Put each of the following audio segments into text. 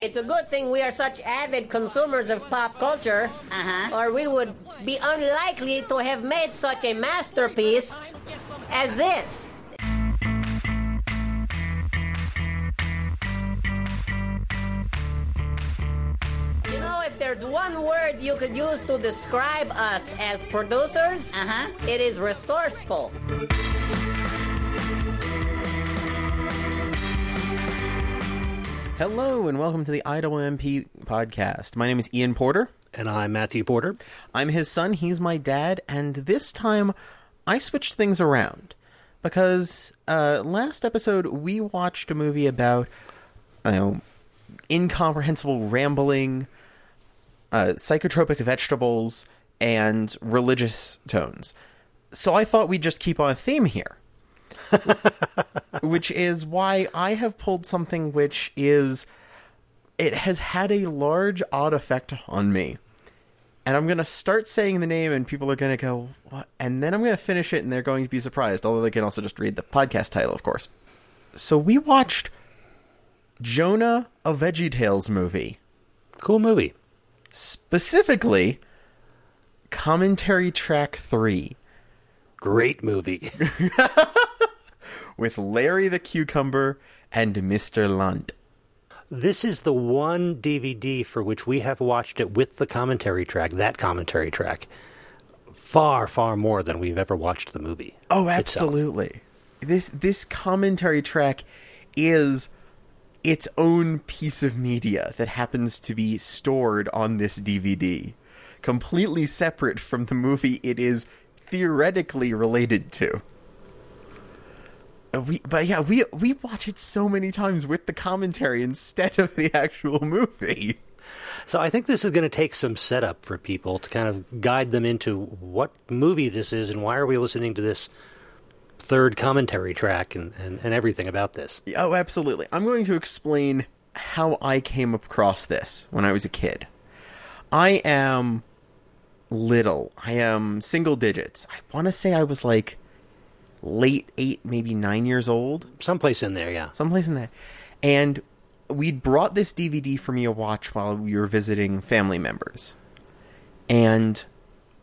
It's a good thing we are such avid consumers of pop culture, Uh-huh. or we would be unlikely to have made such a masterpiece as this. You know, if there's one word you could use to describe us as producers, Uh-huh. it is resourceful. Hello and welcome to the IWMP podcast. My name is Ian Porter. And I'm Matthew Porter. I'm his son, he's my dad, and this time I switched things around. Because uh, last episode we watched a movie about, you know, incomprehensible rambling, uh, psychotropic vegetables, and religious tones. So I thought we'd just keep on a theme here. which is why I have pulled something which is it has had a large odd effect on me. And I'm going to start saying the name and people are going to go what? and then I'm going to finish it and they're going to be surprised, although they can also just read the podcast title, of course. So we watched Jonah a VeggieTales movie, Cool movie. specifically commentary track 3 Great movie. with Larry the Cucumber and Mr. Lunt. this is the one DVD for which we have watched it with the commentary track, that commentary track, far, far more than we've ever watched the movie. Oh, itself. absolutely. This this commentary track is its own piece of media that happens to be stored on this DVD, completely separate from the movie it is theoretically related to. Uh, We, but yeah, we we watch it so many times with the commentary instead of the actual movie. So I think this is going to take some setup for people to kind of guide them into what movie this is and why are we listening to this third commentary track and, and, and everything about this. Oh, absolutely. I'm going to explain how I came across this when I was a kid. I am little. I am single digits. I want to say I was like late eight, maybe nine years old, Someplace in there, yeah. someplace in there. And we'd brought this DVD for me to watch while we were visiting family members. And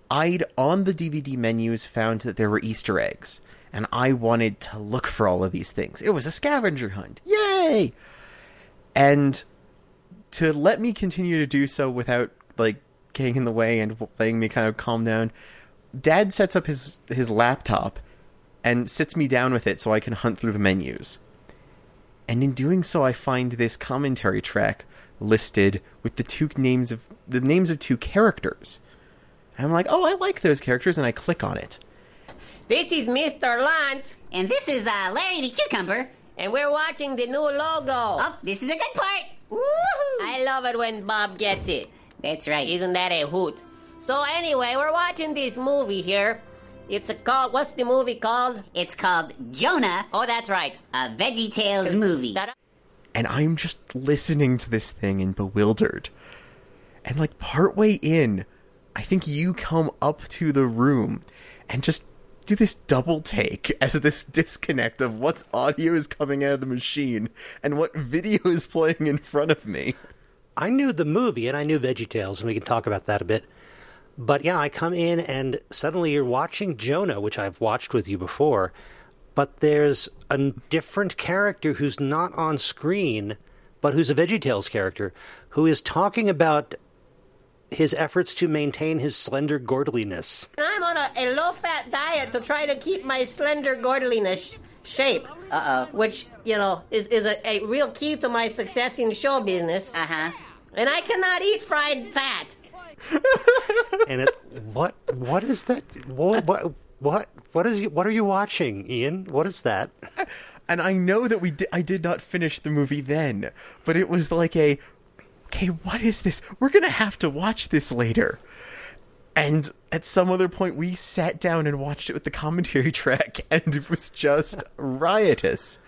I'd on the DVD menus found that there were Easter eggs, and I wanted to look for all of these things. It was a scavenger hunt. Yay! And to let me continue to do so without like getting in the way and letting me kind of calm down, Dad sets up his his laptop and sits me down with it so I can hunt through the menus. And in doing so, I find this commentary track listed with the two names of the names of two characters. And I'm like, oh, I like those characters, and I click on it. This is Mr. Lunt, And this is uh, Larry the Cucumber. and we're watching the new logo. Oh, this is a good part. Woohoo! I love it when Bob gets it. That's right. Isn't that a hoot? So anyway, we're watching this movie here. It's a called. What's the movie called? It's called Jonah, Oh, that's right. a Veggie Tales movie. That- and I'm just listening to this thing and bewildered. And like partway in, I think you come up to the room and just do this double take as this disconnect of what audio is coming out of the machine and what video is playing in front of me. I knew the movie and I knew VeggieTales, and we can talk about that a bit. But yeah, I come in and suddenly you're watching Jonah, which I've watched with you before, but there's a different character who's not on screen, but who's a VeggieTales character, who is talking about his efforts to maintain his slender gordliness. I'm on a, a low-fat diet to try to keep my slender gordliness shape. Uh-oh. Which you know is is a, a real key to my success in show business. Uh-huh. And I cannot eat fried fat. And it, what what is that? What what what what is what are you watching, Ian? What is that? And I know that we di- I did not finish the movie then, but it was like a okay, what is this? We're going to have to watch this later. And at some other point we sat down and watched it with the commentary track and it was just riotous.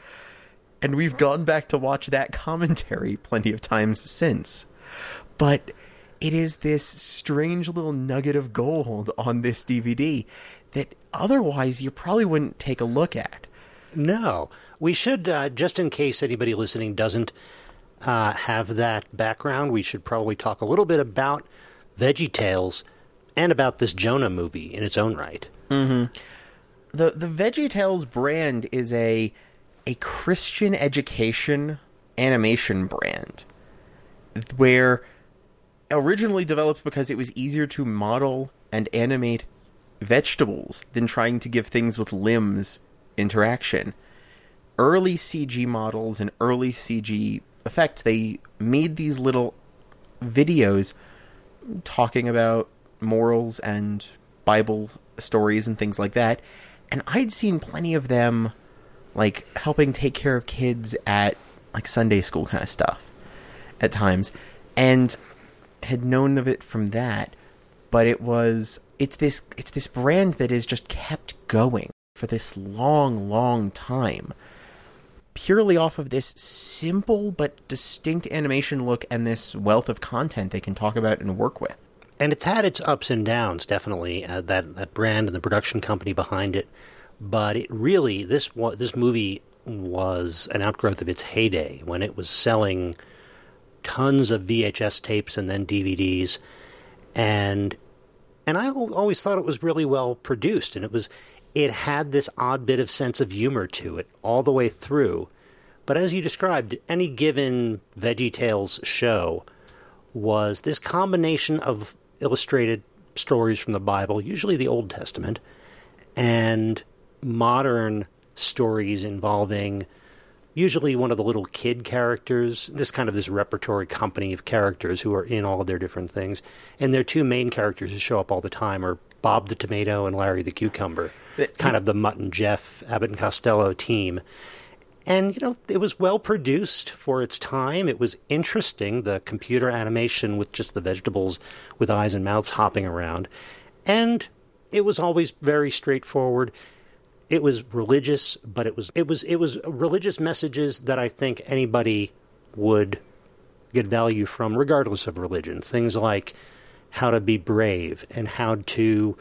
And we've gone back to watch that commentary plenty of times since. But it is this strange little nugget of gold on this DVD that otherwise you probably wouldn't take a look at. No. We should, uh, just in case anybody listening doesn't uh, have that background, we should probably talk a little bit about Veggie Tales and about this Jonah movie in its own right. Mm-hmm. the the VeggieTales brand is a a Christian education animation brand where originally developed because it was easier to model and animate vegetables than trying to give things with limbs interaction. Early CG models and early CG effects, they made these little videos talking about morals and Bible stories and things like that. And I'd seen plenty of them like helping take care of kids at like Sunday school kind of stuff at times and had known of it from that but it was it's this it's this brand that has just kept going for this long long time purely off of this simple but distinct animation look and this wealth of content they can talk about and work with. And it's had its ups and downs definitely uh, that that brand and the production company behind it but it really this this movie was an outgrowth of its heyday when it was selling tons of VHS tapes and then DVDs and and I always thought it was really well produced and it was it had this odd bit of sense of humor to it all the way through. But as you described any given VeggieTales show was this combination of illustrated stories from the Bible, usually the Old Testament, and modern stories involving usually one of the little kid characters, this kind of this repertory company of characters who are in all of their different things. And their two main characters who show up all the time are Bob the Tomato and Larry the Cucumber, kind of the Mutt and Jeff Abbott and Costello team. And, you know, it was well produced for its time. It was interesting, the computer animation with just the vegetables with eyes and mouths hopping around. And it was always very straightforward. It was religious, but it was it was it was religious messages that I think anybody would get value from regardless of religion. Things like how to be brave and how to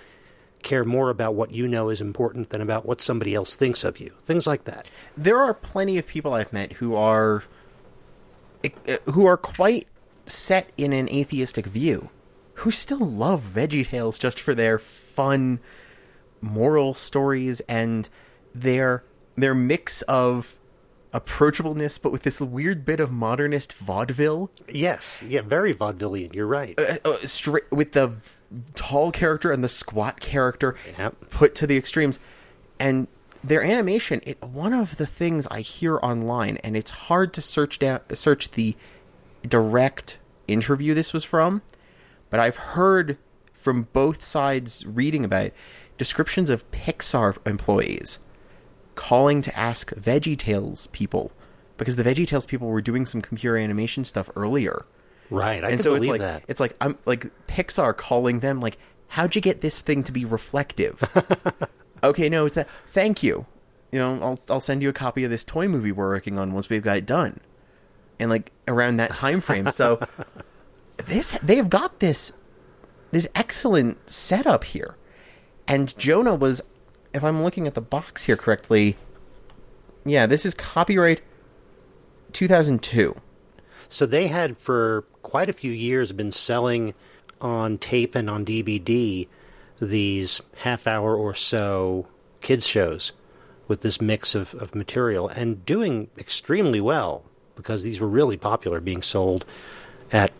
care more about what you know is important than about what somebody else thinks of you. Things like that. there are plenty of people I've met who are who are quite set in an atheistic view, who still love VeggieTales just for their fun moral stories and their their mix of approachableness, but with this weird bit of modernist vaudeville Yes, yeah, very vaudevillian. You're right. uh, uh, straight with the v- tall character and the squat character Yep. put to the extremes and their animation it one of the things i hear online and it's hard to search down search the direct interview this was from but i've heard from both sides reading about it descriptions of pixar employees calling to ask VeggieTales people because the VeggieTales people were doing some computer animation stuff earlier right. I and can so it's believe like that. it's like I'm like Pixar calling them like, how'd you get this thing to be reflective? okay, no, it's that. Thank you. You know, I'll I'll send you a copy of this toy movie we're working on once we've got it done, and like around that time frame. So this they've got this this excellent setup here, and Jonah was, if I'm looking at the box here correctly, yeah, this is copyright 2002. So they had for quite a few years been selling on tape and on DVD these half hour or so kids shows with this mix of, of material and doing extremely well because these were really popular being sold at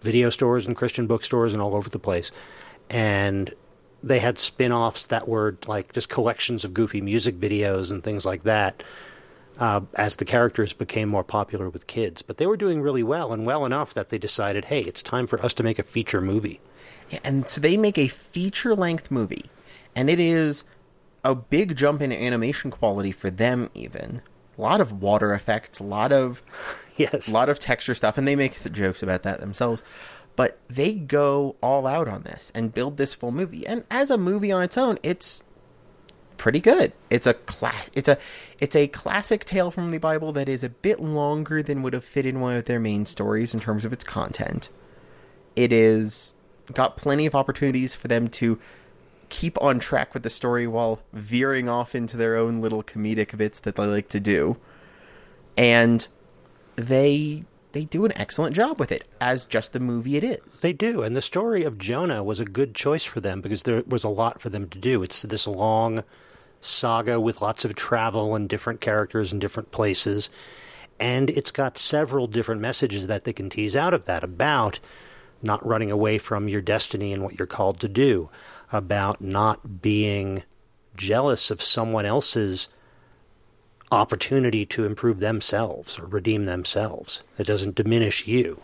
video stores and Christian bookstores and all over the place. And they had spin offs that were like just collections of goofy music videos and things like that uh, as the characters became more popular with kids. But they were doing really well and well enough that they decided, hey, it's time for us to make a feature movie. Yeah, and so they make a feature length movie, and it is a big jump in animation quality for them. Even a lot of water effects, a lot of Yes. a lot of texture stuff, and they make the jokes about that themselves. But they go all out on this and build this full movie. And as a movie on its own, it's pretty good. It's a class. It's a it's a classic tale from the Bible that is a bit longer than would have fit in one of their main stories in terms of its content. It is got plenty of opportunities for them to keep on track with the story while veering off into their own little comedic bits that they like to do. And they they do an excellent job with it as just the movie it is. They do, and the story of Jonah was a good choice for them because there was a lot for them to do. It's this long saga with lots of travel and different characters and different places, and it's got several different messages that they can tease out of that about not running away from your destiny and what you're called to do, about not being jealous of someone else's opportunity to improve themselves or redeem themselves. It doesn't diminish you.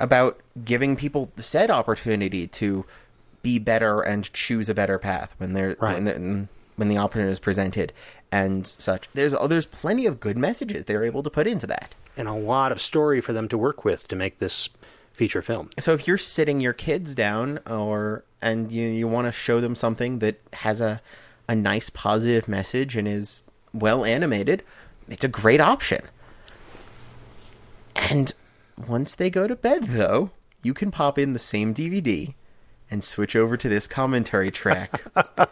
about giving people the said opportunity to be better and choose a better path when they're Right. when, they're- when the opportunity is presented and such. There's oh, there's plenty of good messages they're able to put into that. and a lot of story for them to work with to make this feature film. So if you're sitting your kids down or and you you want to show them something that has a a nice positive message and is well animated, it's a great option. And once they go to bed though, you can pop in the same DVD and switch over to this commentary track.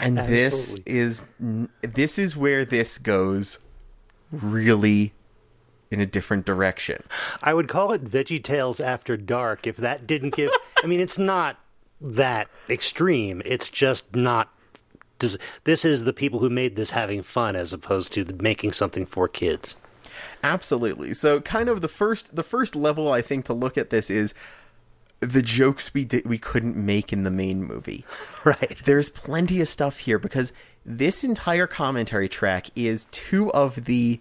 and this is this is where this goes really in a different direction. I would call it Veggie Tales After Dark if that didn't give. I mean, it's not that extreme. It's just not. Does- This is the people who made this having fun as opposed to making something for kids. Absolutely. So kind of the first the first level I think to look at this is the jokes we did we couldn't make in the main movie. Right. There's plenty of stuff here because this entire commentary track is two of the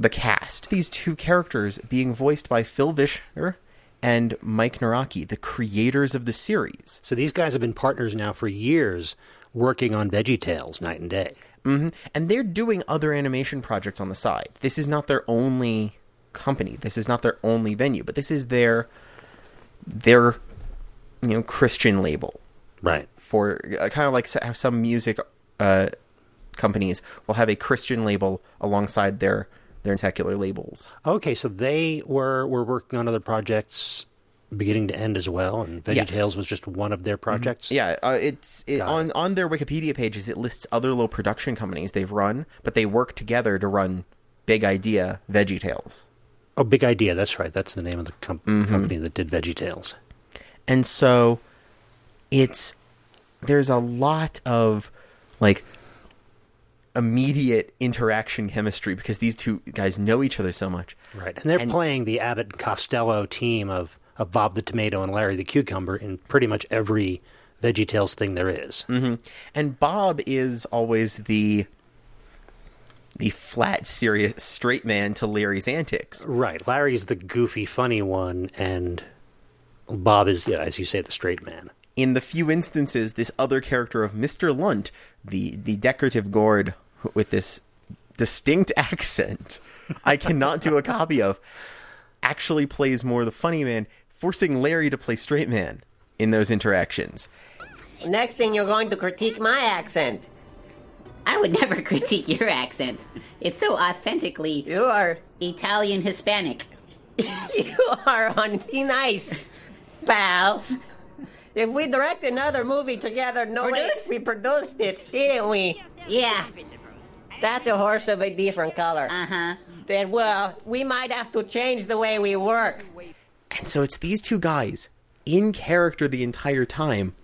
the cast. These two characters being voiced by Phil Vischer and Mike Nawrocki, the creators of the series. So these guys have been partners now for years, working on Veggie Tales night and day. hmm And they're doing other animation projects on the side. This is not their only company. This is not their only venue, but this is their their you know Christian label Right. for uh, kind of like how some music uh, companies will have a Christian label alongside their their secular labels. Okay, so they were were working on other projects beginning to end as well, and Veggie Yeah. Tales was just one of their projects. Yeah, uh, it's it, on on their Wikipedia pages. It lists other little production companies they've run, but they work together to run Big Idea Veggie Tales. Oh, Big Idea. That's right. That's the name of the com- company that did Veggie Tales. and so it's there's a lot of like immediate interaction chemistry because these two guys know each other so much Right, and they're And- playing the Abbott and Costello team of of Bob the Tomato and Larry the Cucumber in pretty much every Veggie Tales thing there is. Mm-hmm. and bob is always the the flat serious straight man to larry's antics Right, Larry's the goofy, funny one, and Bob is, yeah, as you say, the straight man. in the few instances this other character of mr lunt the the decorative gourd with this distinct accent i cannot do a copy of actually plays more the funny man forcing larry to play straight man in those interactions Next thing, you're going to critique my accent. I would never critique your accent. It's so authentically You are, Italian Hispanic. you are on thin ice, pal. If we direct another movie together, no way we produced it, didn't we? Yeah. That's a horse of a different color. Uh huh. Then, well, we might have to change the way we work. And so it's these two guys in character the entire time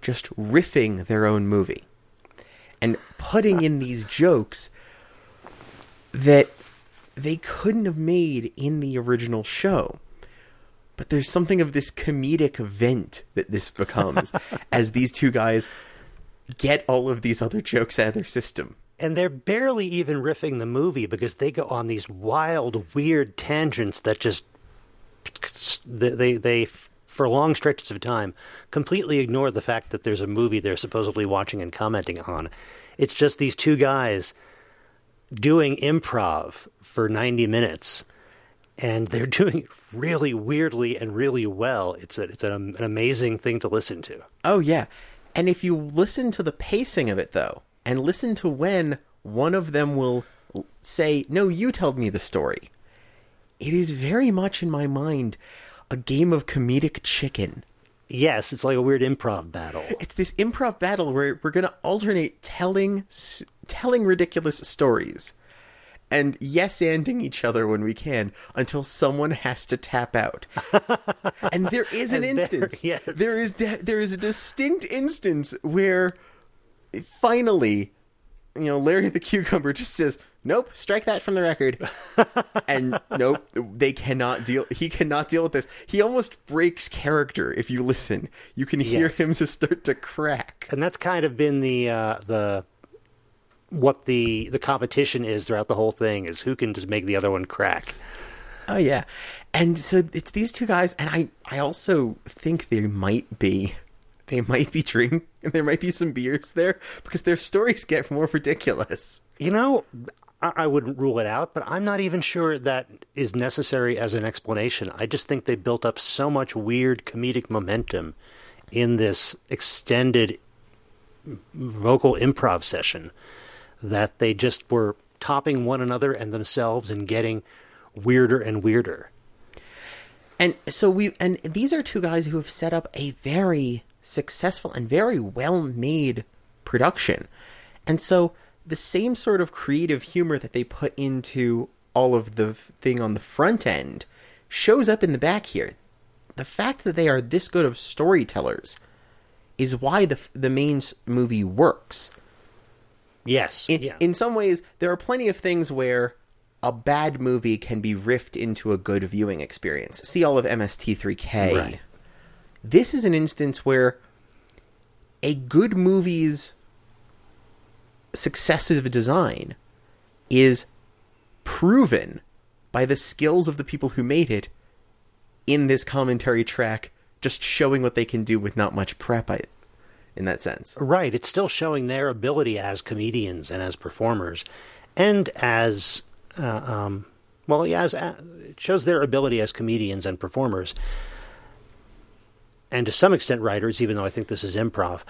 just riffing their own movie and putting in these jokes that they couldn't have made in the original show. But there's something of this comedic event that this becomes as these two guys get all of these other jokes out of their system. And they're barely even riffing the movie because they go on these wild, weird tangents that just they they, for long stretches of time completely ignore the fact that there's a movie they're supposedly watching and commenting on. It's just these two guys doing improv for 90 minutes and they're doing it really weirdly and really well. It's a, it's an, an amazing thing to listen to. Oh yeah. And if you listen to the pacing of it though, and listen to when one of them will say, "No, you told me the story." It is very much in my mind a game of comedic chicken. Yes, it's like a weird improv battle. It's this improv battle where we're going to alternate telling s- telling ridiculous stories and yes anding each other when we can until someone has to tap out. and there is an there- instance. yes. There is de- there is a distinct instance where finally, you know, Larry the cucumber just says, "Nope, strike that from the record." and nope, they cannot deal. He cannot deal with this. He almost breaks character. If you listen, you can hear Yes. him just start to crack. and that's kind of been the uh, the what the the competition is throughout the whole thing is who can just make the other one crack. Oh yeah, and so it's these two guys, and I I also think they might be. They might be drink. And there might be some beers there because their stories get more ridiculous. You know, I, wouldn't rule it out, but I'm not even sure that is necessary as an explanation. I just think they built up so much weird comedic momentum in this extended vocal improv session that they just were topping one another and themselves and getting weirder and weirder. And so we and these are two guys who have set up a very successful and very well made production. And so the same sort of creative humor that they put into all of the thing on the front end shows up in the back here. The fact that they are this good of storytellers is why the the main movie works. Yes. In, yeah. in some ways, there are plenty of things where a bad movie can be riffed into a good viewing experience. See all of MST3K. Right. This is an instance where a good movie's successive design is proven by the skills of the people who made it in this commentary track, just showing what they can do with not much prep I, in that sense. Right. It's still showing their ability as comedians and as performers, and as uh, um, well, yeah, as uh, it shows their ability as comedians and performers, and to some extent writers. Even though I think this is improv,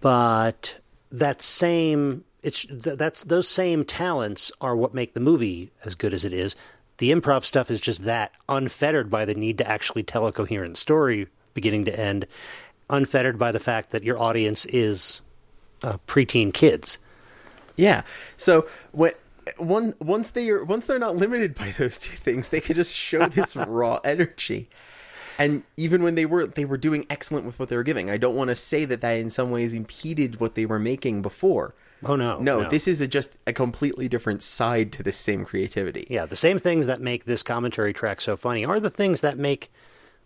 but that same it's th- that's those same talents are what make the movie as good as it is. The improv stuff is just that unfettered by the need to actually tell a coherent story beginning to end, unfettered by the fact that your audience is uh, preteen kids. Yeah. So when one once they are once they're not limited by those two things, they could just show this raw energy. And even when they were they were doing excellent with what they were giving. I don't want to say that that in some ways impeded what they were making before. Oh no, No, this is a, just a completely different side to this same creativity. yeah, the same things that make this commentary track so funny are the things that make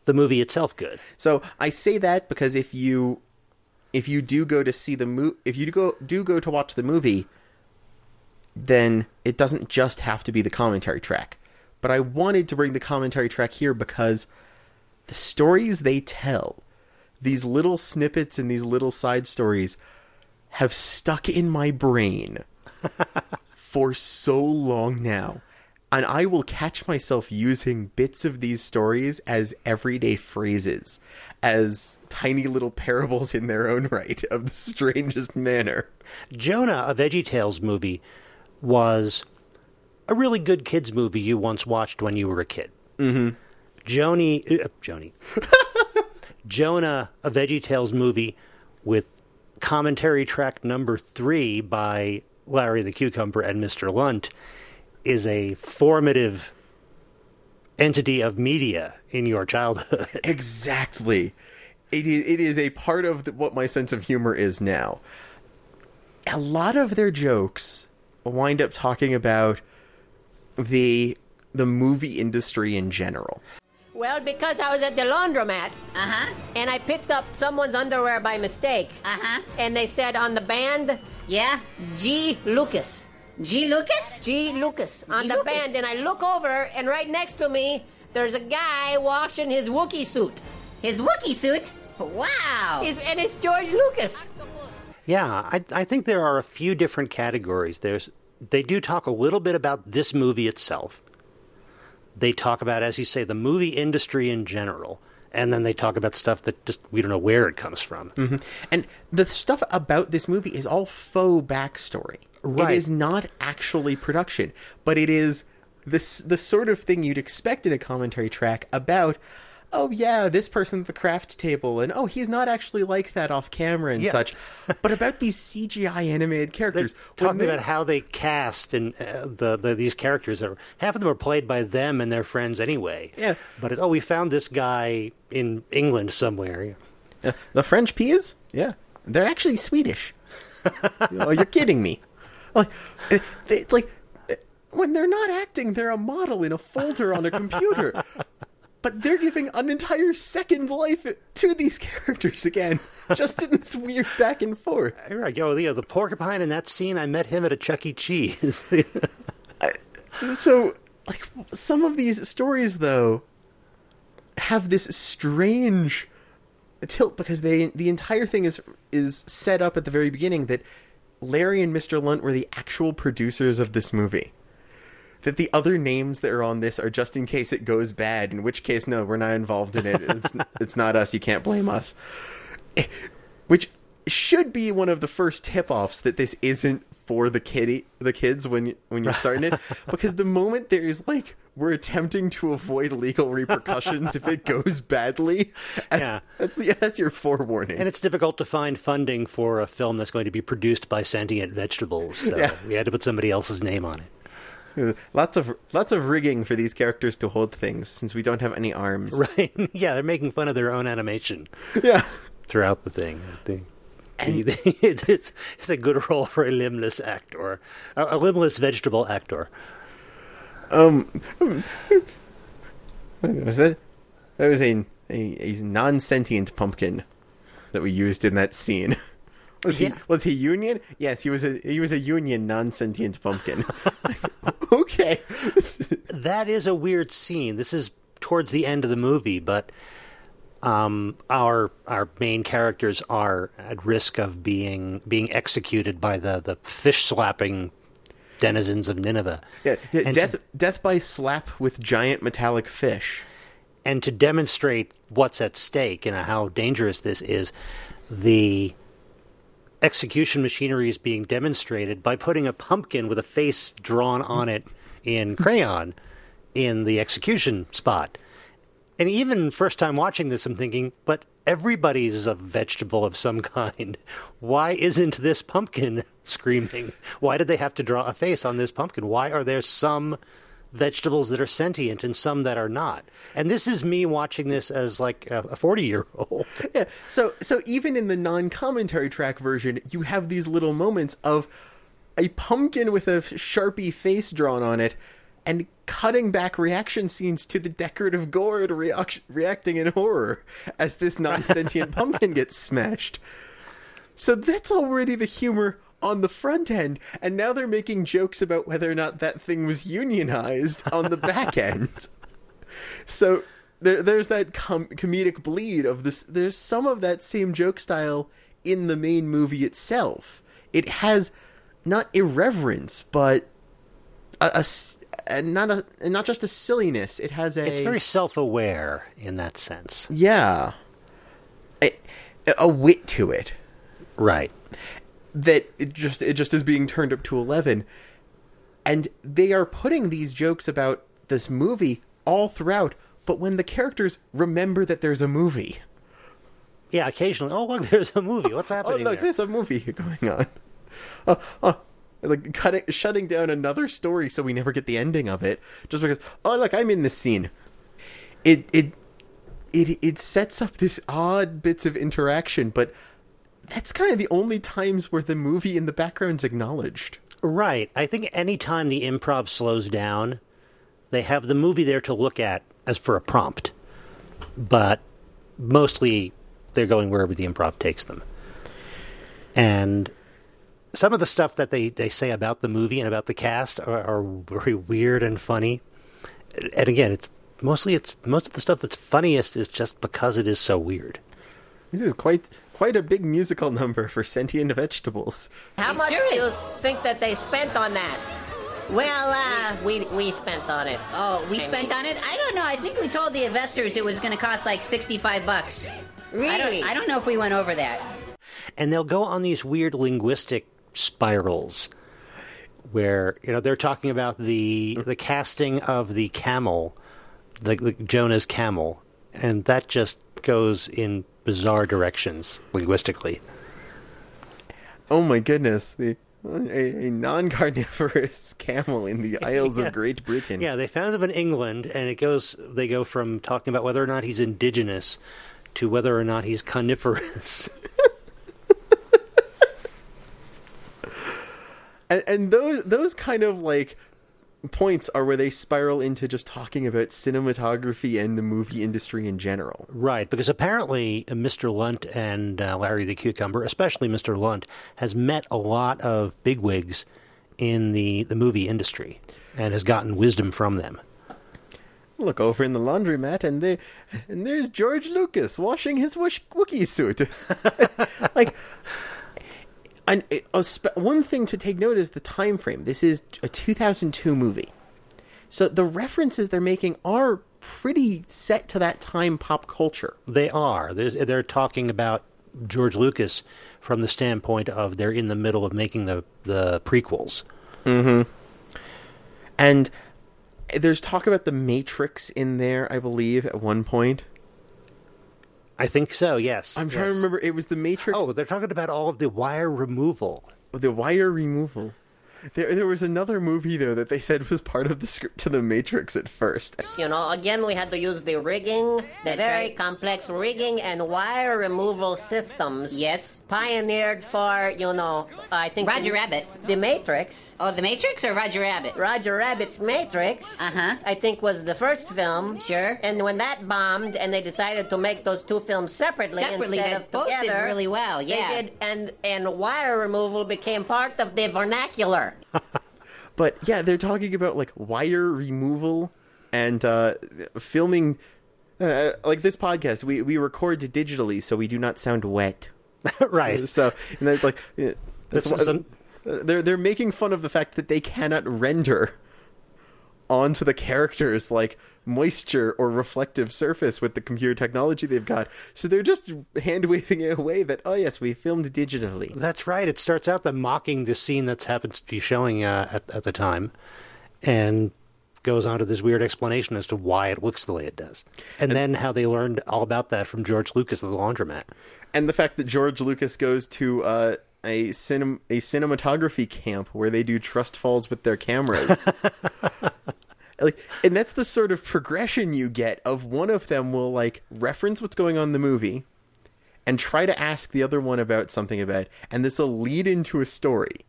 the movie itself good. So I say that because if you if you do go to see the mo- if you do go do go to watch the movie, then it doesn't just have to be the commentary track. But I wanted to bring the commentary track here because the stories they tell, these little snippets and these little side stories, have stuck in my brain for so long now. And I will catch myself using bits of these stories as everyday phrases, as tiny little parables in their own right of the strangest manner. Jonah, a VeggieTales movie, was a really good kids movie you once watched when you were a kid. Mm-hmm. Joni, uh, Joni, Jonah, a VeggieTales movie with commentary track number three by Larry the Cucumber and Mr. Lunt, is a formative entity of media in your childhood. Exactly. It is, it is a part of the, what my sense of humor is now. A lot of their jokes wind up talking about the the movie industry in general. Well, because I was at the laundromat Uh huh. and I picked up someone's underwear by mistake. Uh huh. And they said on the band, Yeah. G. Lucas. G. Lucas? G. Lucas on G. the Lucas. band. And I look over, and right next to me, there's a guy washing his Wookiee suit. His Wookiee suit? Wow. It's- and it's George Lucas. Yeah, I, I think there are a few different categories. There's they do talk a little bit about this movie itself. They talk about, as you say, the movie industry in general, and then they talk about stuff that just we don't know where it comes from. Mm-hmm. And the stuff about this movie is all faux backstory. Right. It is not actually production, but it is this the sort of thing you'd expect in a commentary track about oh yeah, this person's the craft table, and oh he's not actually like that off camera and Yeah. such. But about these CGI animated They're characters, talking they- about how they cast and uh, the, the these characters are half of them are played by them and their friends anyway. Yeah. But it, oh, we found this guy in England somewhere. Uh, the French peas, yeah, they're actually Swedish. oh, you're kidding me? Like, it- it's like when they're not acting, they're a model in a folder on a computer. But they're giving an entire second life to these characters again, just in this weird back and forth. You're right. Yo, Leo, the porcupine in that scene, I met him at a Chuck E. Cheese. So, like, some of these stories, though, have this strange tilt because they the entire thing is is set up at the very beginning that Larry and Mr. Lunt were the actual producers of this movie. That the other names that are on this are just in case it goes bad, in which case, no, we're not involved in it. It's, it's not us. You can't blame us. Which should be one of the first tip-offs that this isn't for the kiddie, the kids when when you're starting it, because the moment there's like we're attempting to avoid legal repercussions if it goes badly, Yeah. that's the that's your forewarning. and it's difficult to find funding for a film that's going to be produced by sentient vegetables. So Yeah. we had to put somebody else's name on it. lots of lots of rigging for these characters to hold things since we don't have any arms. Right? yeah, they're making fun of their own animation Yeah. throughout the thing. I think. the, it's, it's a good role for a limbless actor, a, a limbless vegetable actor. Um, Was that that was a a, a non-sentient pumpkin that we used in that scene. Was he was he union? Yes, he was a he was a union non-sentient pumpkin. okay. That is a weird scene. This is towards the end of the movie, but um, our our main characters are at risk of being being executed by the, the fish slapping denizens of Nineveh. Yeah, yeah, death to- death by slap with giant metallic fish. and to demonstrate what's at stake and how dangerous this is, the execution machinery is being demonstrated by putting a pumpkin with a face drawn on it in crayon in the execution spot. And even first time watching this, I'm thinking, but everybody's a vegetable of some kind. Why isn't this pumpkin screaming? Why did they have to draw a face on this pumpkin? Why are there some vegetables that are sentient and some that are not? And this is me watching this as like a 40 year old. Yeah. So so even in the non-commentary track version, you have these little moments of a pumpkin with a sharpie face drawn on it and cutting back reaction scenes to the decorative gourd react- reacting in horror as this non-sentient pumpkin gets smashed. So that's already the humor on the front end, and now they're making jokes about whether or not that thing was unionized on the back end. So there, there's that com- comedic bleed of this. There's some of that same joke style in the main movie itself. It has not irreverence, but a, a not a not just a silliness. It has a It's very self aware in that sense. yeah, a, a wit to it Right. That it just it just is being turned up to 11 and they are putting these jokes about this movie all throughout but when the characters remember that there's a movie Yeah, occasionally, oh, look, there's a movie. What's oh, happening? oh look there? there's a movie going on oh, oh like cutting shutting down another story so we never get the ending of it just because oh look i'm in this scene it it it it sets up this odd bits of interaction but that's kind of the only times where the movie in the background's acknowledged Right. I think anytime the improv slows down, they have the movie there to look at as for a prompt. But mostly they're going wherever the improv takes them. And some of the stuff that they, they say about the movie and about the cast are, are very weird and funny. And again, it's mostly it's most of the stuff that's funniest is just because it is so weird. This is quite quite a big musical number for sentient vegetables. How much do you think that they spent on that? Well, uh, We we spent on it. oh, we spent on it. I don't know. I think we told the investors it was going to cost like sixty-five bucks. Really? I don't, I don't know if we went over that. and they'll go on these weird linguistic spirals where you know they're talking about the the casting of the camel the, the jonah's camel and that just goes in bizarre directions linguistically. Oh my goodness, the a, a non-carnivorous camel in the Isles Yeah. of Great Britain. Yeah, they found him in England, and it goes. They go from talking about whether or not he's indigenous to whether or not he's coniferous. and, and those those kind of like points are where they spiral into just talking about cinematography and the movie industry in general. right, because apparently uh, Mr. Lunt and uh, Larry the Cucumber, especially Mr. Lunt, has met a lot of bigwigs in the the movie industry and has gotten wisdom from them. Look over in the laundromat, and they, and there's George Lucas washing his Wish- Wookiee suit. like, and a spe- one thing to take note is the time frame. This is a 2002 movie, so the references they're making are pretty set to that time pop culture. They are. There's, they're talking about George Lucas from the standpoint of they're in the middle of making the the prequels. Mm-hmm. And there's talk about the Matrix in there, I believe, at one point. I think so. Yes. I'm trying to remember. It was the Matrix. Oh, they're talking about all of the wire removal. Oh, the wire removal. There, there was another movie though that they said was part of the script to the Matrix at first. You know, again, we had to use the rigging, the very complex rigging and wire removal systems. Yes. Pioneered for, you know, I think. Roger the, Rabbit. The Matrix. Oh, The Matrix or Roger Rabbit? Roger Rabbit's Matrix, Uh-huh. I think, was the first film. Sure. And when that bombed, and they decided to make those two films separately, Separately, instead they of both did together, really well, yeah. they did, and and wire removal became part of the vernacular. But yeah, they're talking about like wire removal and uh, filming. Uh, like this podcast, we we record digitally, so we do not sound wet. right. So, and then like that's This is an- uh, they're they're making fun of the fact that they cannot render onto the characters like moisture or reflective surface with the computer technology they've got. So they're just hand waving it away that oh yes, we filmed digitally. That's right. It starts out them mocking the scene that happens to be showing uh, at, at the time, and goes on to this weird explanation as to why it looks the way it does, and, then how they learned all about that from George Lucas of the Laundromat. and the fact that George Lucas goes to uh, a cinem- a cinematography camp where they do trust falls with their cameras. like, and that's the sort of progression you get of one of them will like reference what's going on in the movie and try to ask the other one about something about, it, and this will lead into a story.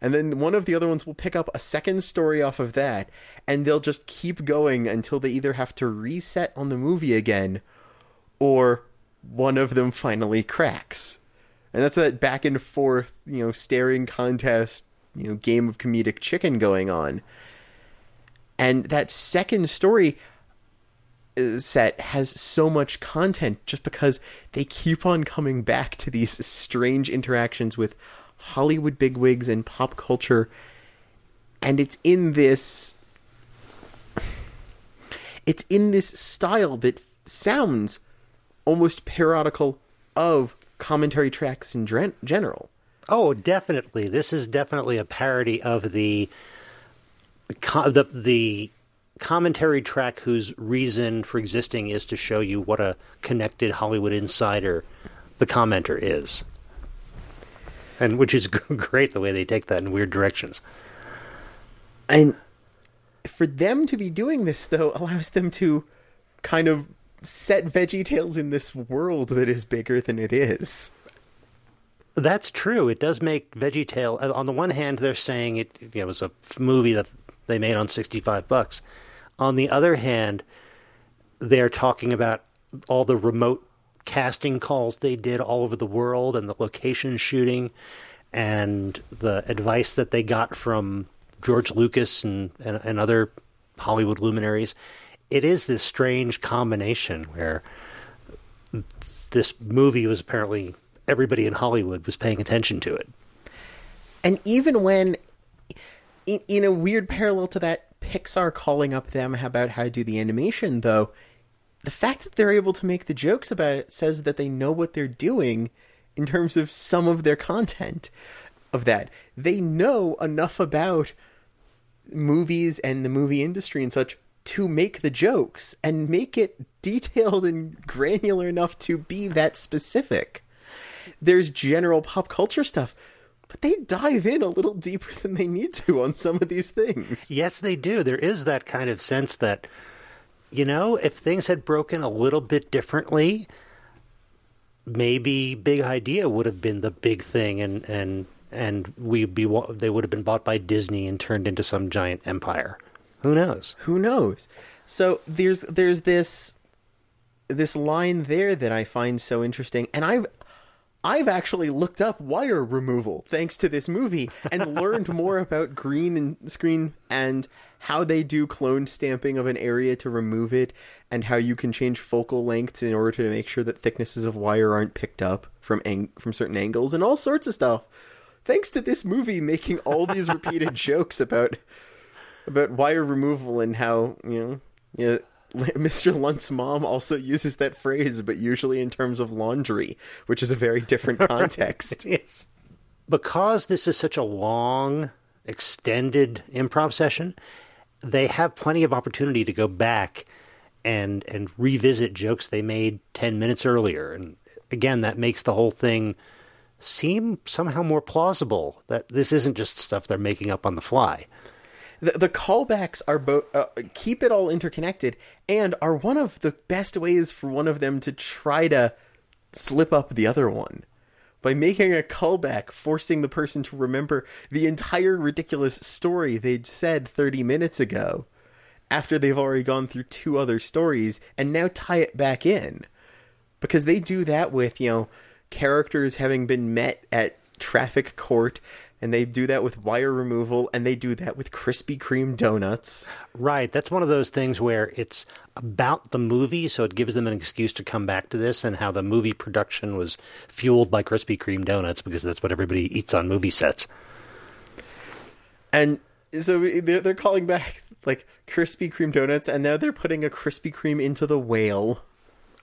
And then one of the other ones will pick up a second story off of that, and they'll just keep going until they either have to reset on the movie again, or one of them finally cracks. And that's that back and forth, you know, staring contest, you know, game of comedic chicken going on. And that second story uh, set has so much content just because they keep on coming back to these strange interactions with Hollywood bigwigs and pop culture. And it's in this it's in this style that sounds almost parodical of commentary tracks in gen- general. Oh, definitely. This is definitely a parody of the the the commentary track whose reason for existing is to show you what a connected Hollywood insider the commenter is. And which is great the way they take that in weird directions. And for them to be doing this, though, allows them to kind of set Veggie Tales in this world that is bigger than it is. That's true. It does make VeggieTale. uh, On the one hand, they're saying it, it was a movie that they made on sixty-five bucks. On the other hand, they're talking about all the remote casting calls they did all over the world and the location shooting and the advice that they got from George Lucas and, and, and other Hollywood luminaries. It is this strange combination where this movie was apparently everybody in Hollywood was paying attention to it. And even when, in, in a weird parallel to that, Pixar calling up them about how to do the animation, though, the fact that they're able to make the jokes about it says that they know what they're doing in terms of some of their content of that. They know enough about movies and the movie industry and such to make the jokes and make it detailed and granular enough to be that specific. There's general pop culture stuff, but they dive in a little deeper than they need to on some of these things. Yes, they do. There is that kind of sense that, you know, if things had broken a little bit differently, maybe Big Idea would have been the big thing, and and and we'd be they would have been bought by Disney and turned into some giant empire. Who knows? Who knows? So there's there's this this line there that I find so interesting, and I've I've actually looked up wire removal thanks to this movie and learned more about green and screen and how they do clone stamping of an area to remove it and how you can change focal lengths in order to make sure that thicknesses of wire aren't picked up from ang- from certain angles and all sorts of stuff. Thanks to this movie making all these repeated jokes about about wire removal and how you know yeah, Mr. Lunt's mom also uses that phrase, but usually in terms of laundry, which is a very different context. Yes. Because this is such a long, extended improv session, they have plenty of opportunity to go back and and revisit jokes they made 10 minutes earlier and again that makes the whole thing seem somehow more plausible that this isn't just stuff they're making up on the fly. The, the callbacks are both uh, keep it all interconnected and are one of the best ways for one of them to try to slip up the other one. By making a callback forcing the person to remember the entire ridiculous story they'd said 30 minutes ago after they've already gone through two other stories and now tie it back in. Because they do that with you know characters having been met at traffic court and they do that with wire removal and they do that with Krispy Kreme donuts. Right. That's one of those things where it's about the movie, so it gives them an excuse to come back to this and how the movie production was fueled by Krispy Kreme donuts because that's what everybody eats on movie sets. And so they're, they're calling back like Krispy Kreme donuts and now they're putting a Krispy Kreme into the whale.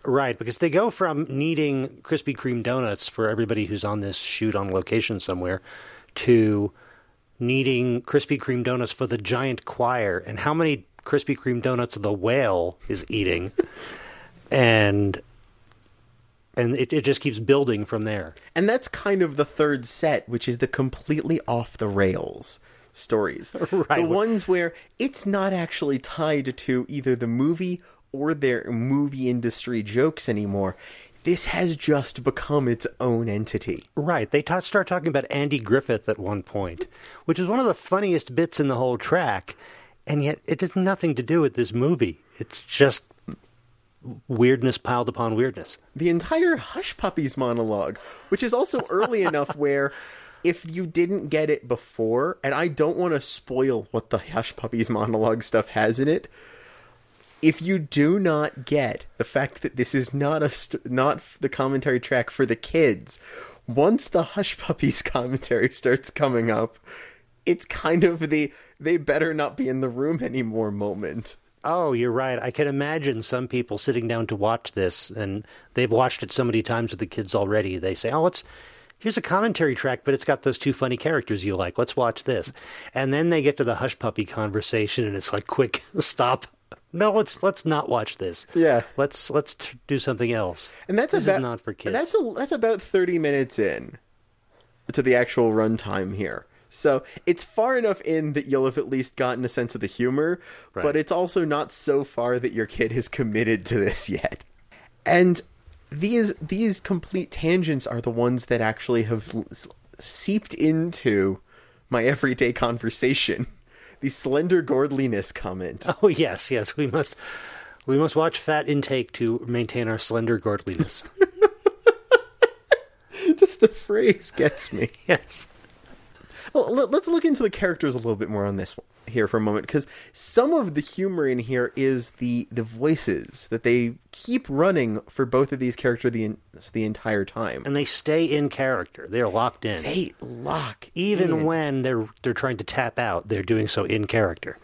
Right, because they go from needing Krispy Kreme donuts for everybody who's on this shoot on location somewhere to needing Krispy Kreme donuts for the giant choir and how many Krispy Kreme donuts the whale is eating. and and it, it just keeps building from there. And that's kind of the third set, which is the completely off the rails stories. Right. The ones where it's not actually tied to either the movie or their movie industry jokes anymore. This has just become its own entity. Right. They ta- start talking about Andy Griffith at one point, which is one of the funniest bits in the whole track, and yet it has nothing to do with this movie. It's just weirdness piled upon weirdness. the entire Hush Puppies monologue, which is also early enough where if you didn't get it before, and I don't want to spoil what the Hush Puppies monologue stuff has in it, if you do not get the fact that this is not a st- not the commentary track for the kids, once the Hush Puppies commentary starts coming up, it's kind of the they better not be in the room anymore moment. Oh, you're right. I can imagine some people sitting down to watch this, and they've watched it so many times with the kids already. They say, "Oh, it's here's a commentary track, but it's got those two funny characters you like. Let's watch this." And then they get to the hush puppy conversation, and it's like, "Quick, stop! No, let's let's not watch this. Yeah. let's let's t- do something else." And that's this about is not for kids. That's a, that's about thirty minutes in to the actual runtime here. So it's far enough in that you'll have at least gotten a sense of the humor, Right. but it's also not so far that your kid is committed to this yet. And these these complete tangents are the ones that actually have seeped into my everyday conversation. The slender gourdliness comment. Oh yes, yes, we must we must watch fat intake to maintain our slender gourdliness. Just the phrase gets me. yes. Well, let- let's look into the characters a little bit more on this one here for a moment, because some of the humor in here is the the voices that they keep running for both of these characters the the entire time. And they stay in character. They're locked in. they lock Even in. when they're they're trying to tap out, they're doing so in character.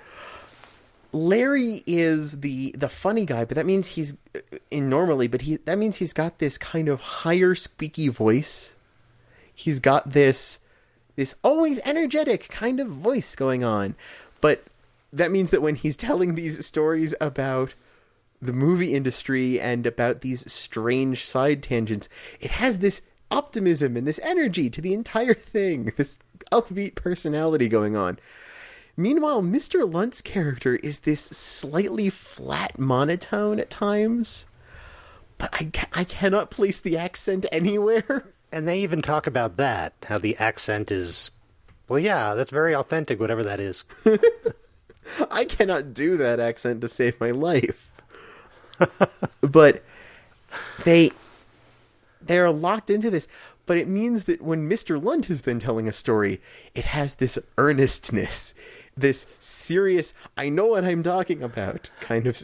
Larry is the the funny guy, but that means he's uh, in normally, but he that means he's got this kind of higher squeaky voice. He's got this this always energetic kind of voice going on. But that means that when he's telling these stories about the movie industry and about these strange side tangents. It has this optimism and this energy to the entire thing, this upbeat personality going on. Meanwhile, Mr. Lunt's character is this slightly flat monotone at times, but I, ca- I cannot place the accent anywhere. And they even talk about that, how the accent is, well, yeah, that's very authentic, whatever that is. I cannot do that accent to save my life. but they they are locked into this. But it means that when Mr. Lunt is then telling a story, it has this earnestness, this serious, I know what I'm talking about kind of.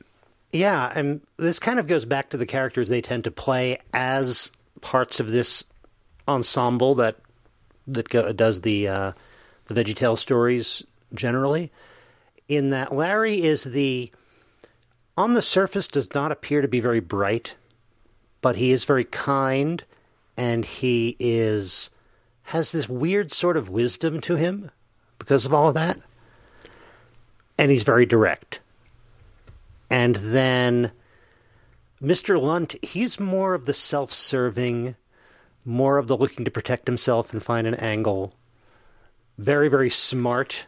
Yeah, and this kind of goes back to the characters they tend to play as parts of this ensemble that that go, does the uh, the VeggieTale stories generally. In that Larry is the on the surface does not appear to be very bright, but he is very kind, and he is has this weird sort of wisdom to him because of all of that, and he's very direct. And then Mr. Lunt, he's more of the self serving, more of the looking to protect himself and find an angle. Very, very smart,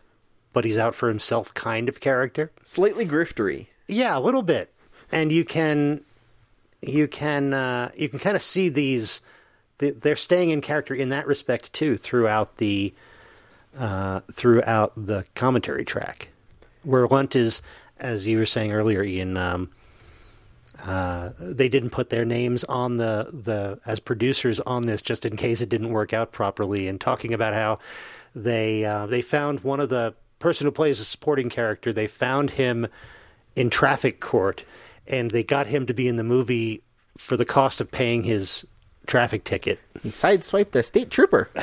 but he's out for himself kind of character. Slightly griftery. Yeah, a little bit. And you can you can uh, you can kind of see these they're staying in character in that respect too throughout the uh, throughout the commentary track, where Lunt is, as you were saying earlier, Ian. Um, uh, they didn't put their names on the the as producers on this just in case it didn't work out properly, and talking about how they uh, they found one of the person who plays a supporting character. They found him in traffic court, and they got him to be in the movie for the cost of paying his traffic ticket. He sideswiped a state trooper.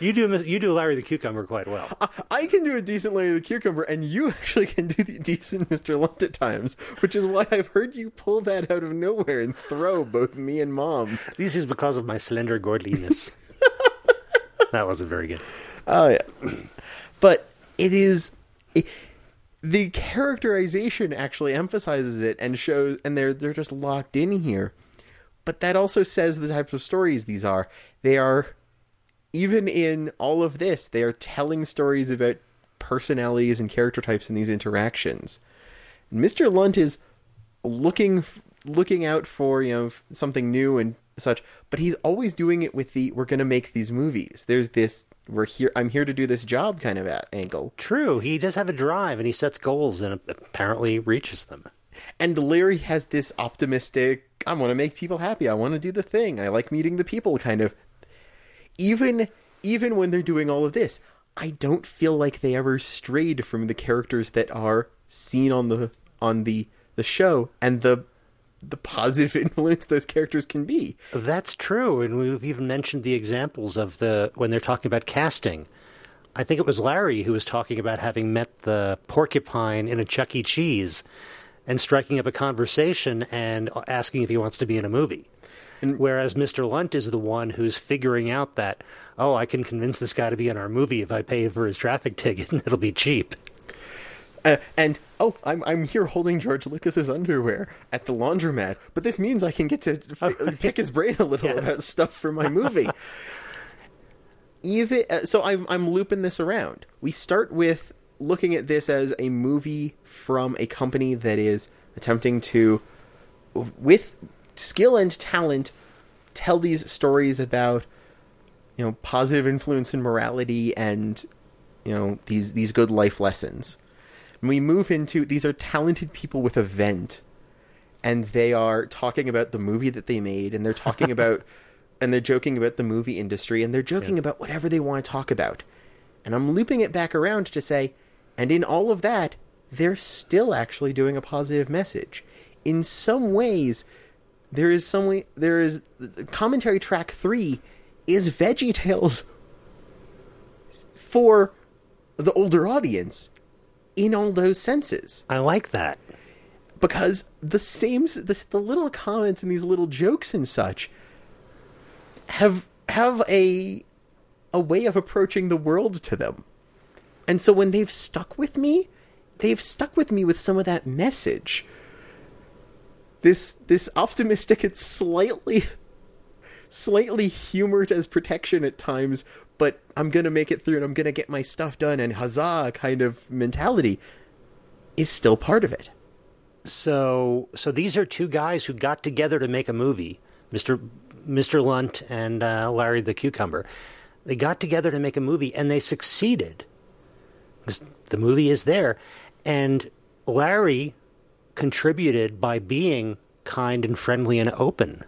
You do you do Larry the Cucumber quite well. I can do a decent Larry the Cucumber, and you actually can do the decent Mr. Lunt at times, which is why I've heard you pull that out of nowhere and throw both me and Mom. This is because of my slender godliness. that wasn't very good. Oh yeah, but it is it, the characterization actually emphasizes it and shows, and they're they're just locked in here. But that also says the types of stories these are. They are even in all of this, they are telling stories about personalities and character types in these interactions. Mr. Lunt is looking looking out for you know something new and such, but he's always doing it with the we're going to make these movies. There's this we're here I'm here to do this job kind of at angle. True, he does have a drive and he sets goals and apparently reaches them. And Larry has this optimistic I want to make people happy. I want to do the thing. I like meeting the people kind of even even when they're doing all of this, I don't feel like they ever strayed from the characters that are seen on the on the the show and the the positive influence those characters can be. That's true, and we've even mentioned the examples of the when they're talking about casting. I think it was Larry who was talking about having met the porcupine in a Chuck E. Cheese and striking up a conversation and asking if he wants to be in a movie. And whereas Mr. Lunt is the one who's figuring out that, oh, I can convince this guy to be in our movie if I pay for his traffic ticket and it'll be cheap. Uh, and oh, I'm I'm here holding George Lucas's underwear at the laundromat, but this means I can get to f- pick his brain a little Yes. about stuff for my movie. Even uh, so, I'm I'm looping this around. We start with looking at this as a movie from a company that is attempting to, with skill and talent, tell these stories about you know positive influence and morality and you know these these good life lessons. And we move into these are talented people with a vent and they are talking about the movie that they made and they're talking about and they're joking about the movie industry and they're joking about whatever they want to talk about. And i'm looping it back around to say and in all of that they're still actually doing a positive message. In some ways there is some way there is commentary track 3 is VeggieTales for the older audience in all those senses I like that. because the same the, the little comments and these little jokes and such have have a a way of approaching the world to them and so when they've stuck with me they've stuck with me with some of that message. This this optimistic, it's slightly slightly humored as protection at times, but I'm gonna make it through and I'm gonna get my stuff done and huzzah kind of mentality is still part of it. So, so these are two guys who got together to make a movie, Mister Mister Lunt and uh, Larry the Cucumber. They got together to make a movie, and they succeeded. The movie is there, and Larry contributed by being kind and friendly and open,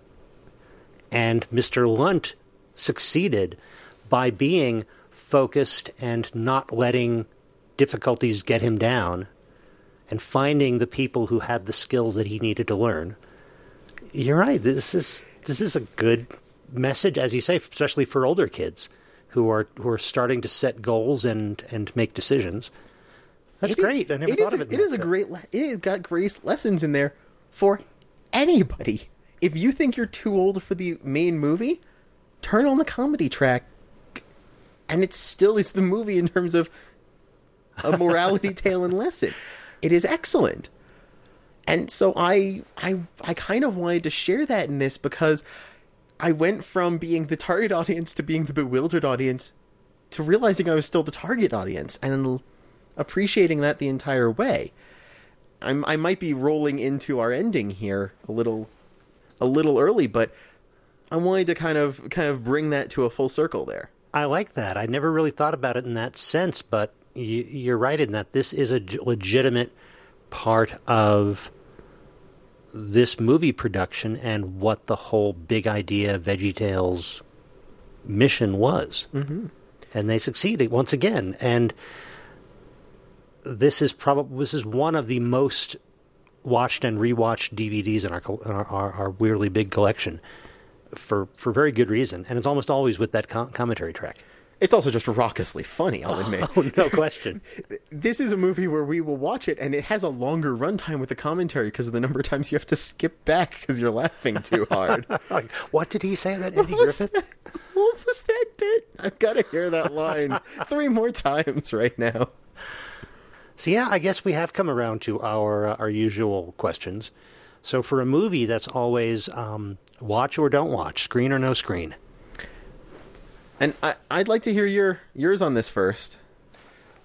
and Mister Lunt succeeded by being focused and not letting difficulties get him down and finding the people who had the skills that he needed to learn. You're right. This is this is a good message, as you say, especially for older kids who are who are starting to set goals and and make decisions. That's It is- great. I never thought of a, it. It in is a great. le- It got great lessons in there for anybody. If you think you're too old for the main movie, turn on the comedy track, and it still is the movie in terms of a morality tale and lesson. It is excellent. And so I I I kind of wanted to share that in this because I went from being the target audience to being the bewildered audience to realizing I was still the target audience and appreciating that the entire way. I'm, I might be rolling into our ending here a little, a little early, but I wanted to kind of kind of bring that to a full circle there. I like that. I never really thought about it in that sense, but you, you're right in that this is a legitimate part of this movie production and what the whole big idea of VeggieTales mission was. Mm-hmm. And they succeeded once again. And this is probably this is one of the most watched and rewatched DVDs in our in our, our, our weirdly big collection for for very good reason. And it's almost always with that com- commentary track. It's also just raucously funny, I'll admit. Oh, no question. This is a movie where we will watch it, and it has a longer runtime with the commentary because of the number of times you have to skip back because you're laughing too hard. What did he say that Andy Griffith? what was that bit? I've got to hear that line three more times right now. So yeah, I guess we have come around to our uh, our usual questions. So for a movie that's always um, watch or don't watch, screen or no screen. And I, I'd like to hear your yours on this first.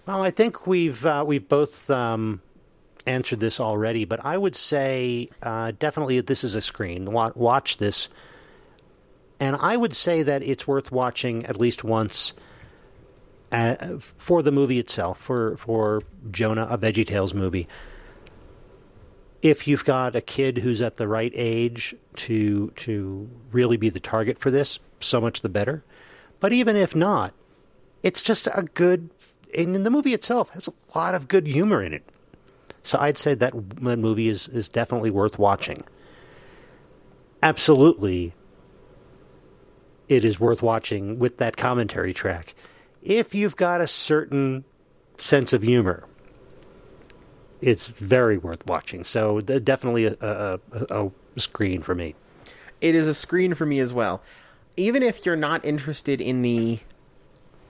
Well, I think we've uh, we've both um, answered this already, but I would say uh, definitely this is a screen. Wa- watch this, and I would say that it's worth watching at least once uh, for the movie itself, for for Jonah, a VeggieTales movie. If you've got a kid who's at the right age to to really be the target for this, so much the better. But even if not, it's just a good and the movie itself has a lot of good humor in it so i'd say that movie is, is definitely worth watching absolutely it is worth watching with that commentary track if you've got a certain sense of humor it's very worth watching so definitely a, a, a, screen for me It is a screen for me as well. Even if you're not interested in the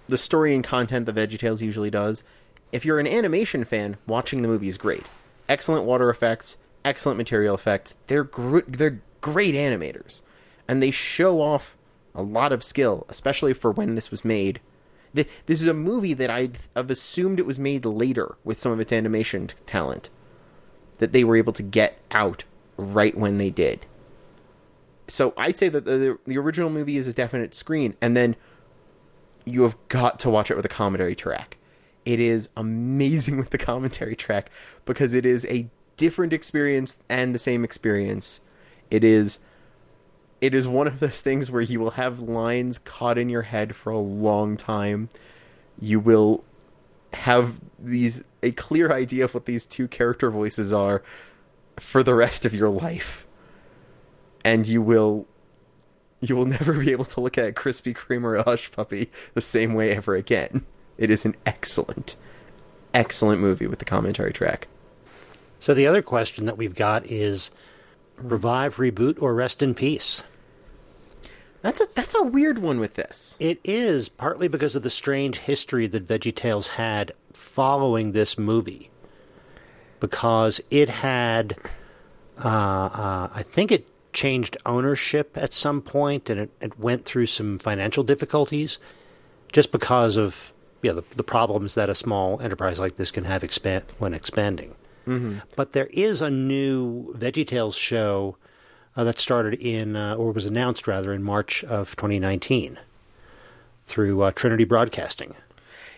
the story and content that VeggieTales usually does, if you're an animation fan, watching the movie is great. Excellent water effects, excellent material effects. They're gr- they're great animators, and they show off a lot of skill, especially for when this was made. Th- This is a movie that I'd have assumed it was made later with some of its animation t- talent that they were able to get out right when they did. So I'd say that the, the original movie is a definite screen, and then you have got to watch it with a commentary track. It is amazing with the commentary track because it is a different experience and the same experience. It is it is one of those things where you will have lines caught in your head for a long time. You will have these a clear idea of what these two character voices are for the rest of your life. And you will you will never be able to look at Krispy Kreme or a Hush Puppy the same way ever again. It is an excellent, excellent movie with the commentary track. so the other question that we've got is revive reboot or rest in peace That's a that's a weird one with this. It is partly because of the strange history that VeggieTales had following this movie. because it had, uh, uh, I think it changed ownership at some point and it, it went through some financial difficulties just because of yeah, the, the problems that a small enterprise like this can have expand when expanding. But there is a new VeggieTales show uh, that started in, uh, or was announced rather, in March of 2019 through uh, Trinity Broadcasting.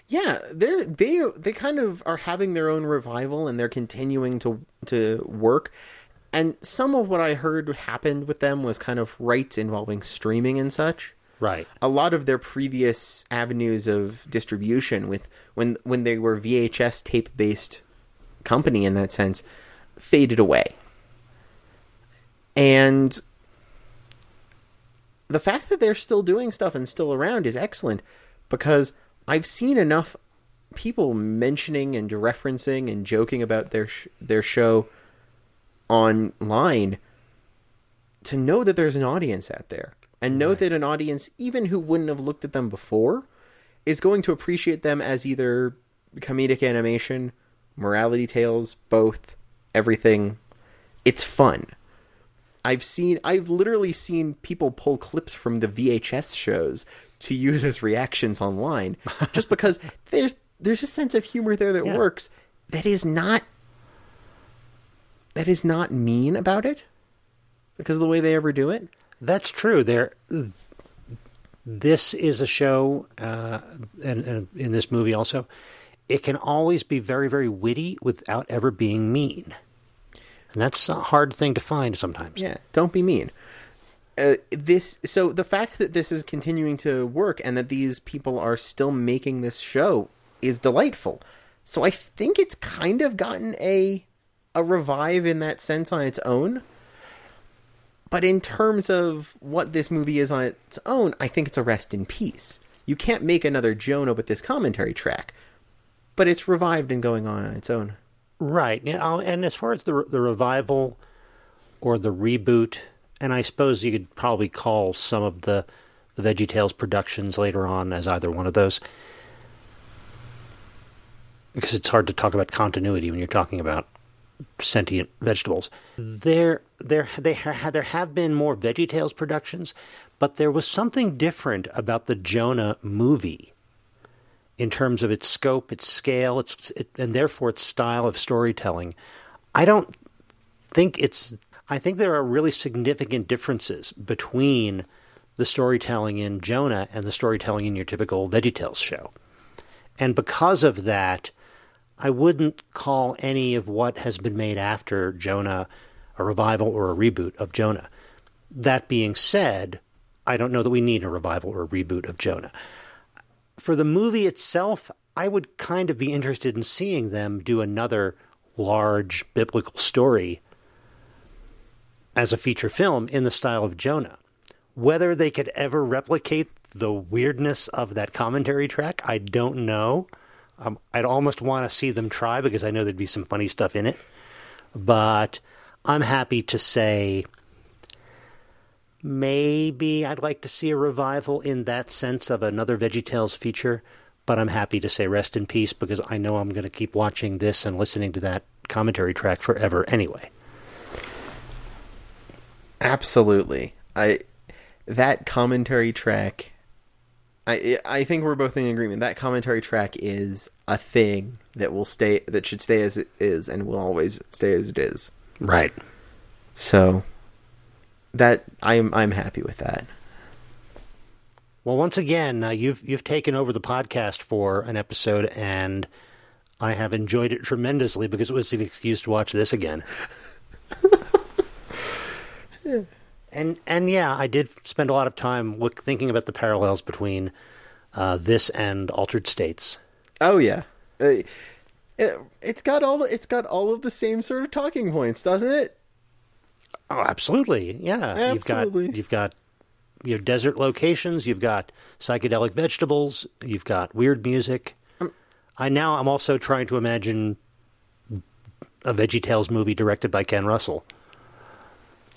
Yeah, they're they they kind of are having their own revival and they're continuing to to work. And some of what I heard happened with them was kind of rights involving streaming and such. Right. A lot of their previous avenues of distribution with when when they were VHS tape based company in that sense faded away. And the fact that they're still doing stuff and still around is excellent because I've seen enough people mentioning and referencing and joking about their sh- their show online to know that there's an audience out there and know that an audience even who wouldn't have looked at them before is going to appreciate them as either comedic animation, morality tales, both, everything. It's fun. I've seen I've literally seen people pull clips from the VHS shows to use as reactions online just because there's there's a sense of humor there that Yeah. works that is not that is not mean about it because of the way they ever do it. That's true. There, this is a show, uh, and, and in this movie also, it can always be very, very witty without ever being mean, and that's a hard thing to find sometimes. Yeah, don't be mean. Uh, this so the fact that this is continuing to work and that these people are still making this show is delightful. So I think it's kind of gotten a a revive in that sense on its own. But in terms of what this movie is on its own, I think it's a rest in peace. You can't make another Jonah with this commentary track, but it's revived and going on on its own. Right. And as far as the the revival or the reboot, and I suppose you could probably call some of the the VeggieTales productions later on as either one of those, because it's hard to talk about continuity when you're talking about sentient vegetables. There, there, they ha- there have been more VeggieTales productions, but there was something different about the Jonah movie in terms of its scope, its scale, its it, and therefore its style of storytelling. I don't think it's. I think there are really significant differences between the storytelling in Jonah and the storytelling in your typical VeggieTales show, and because of that, I wouldn't call any of what has been made after Jonah a revival or a reboot of Jonah. That being said, I don't know that we need a revival or a reboot of Jonah for the movie itself, I would kind of be interested in seeing them do another large biblical story as a feature film in the style of Jonah. Whether they could ever replicate the weirdness of that commentary track, I don't know. Um, I'd almost want to see them try because I know there'd be some funny stuff in it. But I'm happy to say maybe I'd like to see a revival in that sense of another VeggieTales feature, but I'm happy to say rest in peace because I know I'm going to keep watching this and listening to that commentary track forever anyway. Absolutely. I that commentary track I I think we're both in agreement. That commentary track is a thing that will stay that should stay as it is and will always stay as it is. Right. So that I'm I'm happy with that. Well, once again, uh, you've you've taken over the podcast for an episode, and I have enjoyed it tremendously because it was an excuse to watch this again. And and yeah, I did spend a lot of time look, thinking about the parallels between uh, this and Altered States. Oh yeah. Uh, it, it's got all it's got all of the same sort of talking points, doesn't it? Oh, absolutely, yeah. Absolutely. You've got you've got you have desert locations. You've got psychedelic vegetables. You've got weird music. Um, I now I'm also trying to imagine a VeggieTales movie directed by Ken Russell.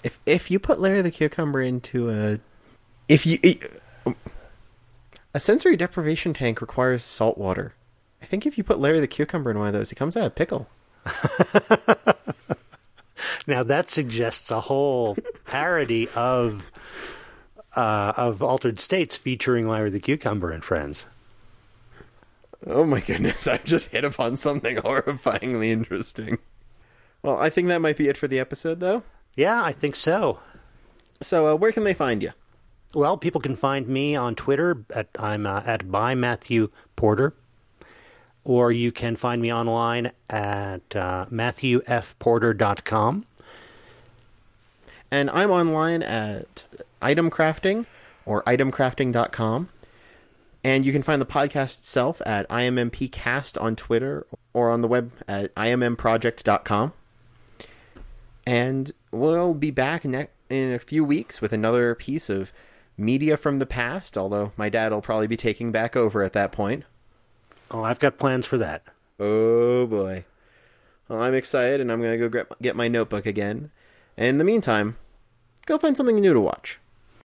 If if you put Larry the Cucumber into a if you um, a sensory deprivation tank requires salt water. I think if you put Larry the Cucumber in one of those, he comes out a pickle. Now that suggests a whole parody of uh, of Altered States featuring Larry the Cucumber and friends. Oh my goodness, I've just hit upon something horrifyingly interesting. Well, I think that might be it for the episode, though. Yeah, I think so. So, uh, where can they find you? Well, people can find me on Twitter at I'm uh, at by Matthew Porter, or you can find me online at uh, matthewfporter.com. And I'm online at Item Crafting or itemcrafting.com. And you can find the podcast itself at IMMPcast on Twitter or on the web at IMMproject.com. And we'll be back ne- in a few weeks with another piece of media from the past, although my dad will probably be taking back over at that point. Oh, I've got plans for that. Oh boy. Well, I'm excited and I'm going to go get- get my notebook again. And in the meantime, go find something new to watch.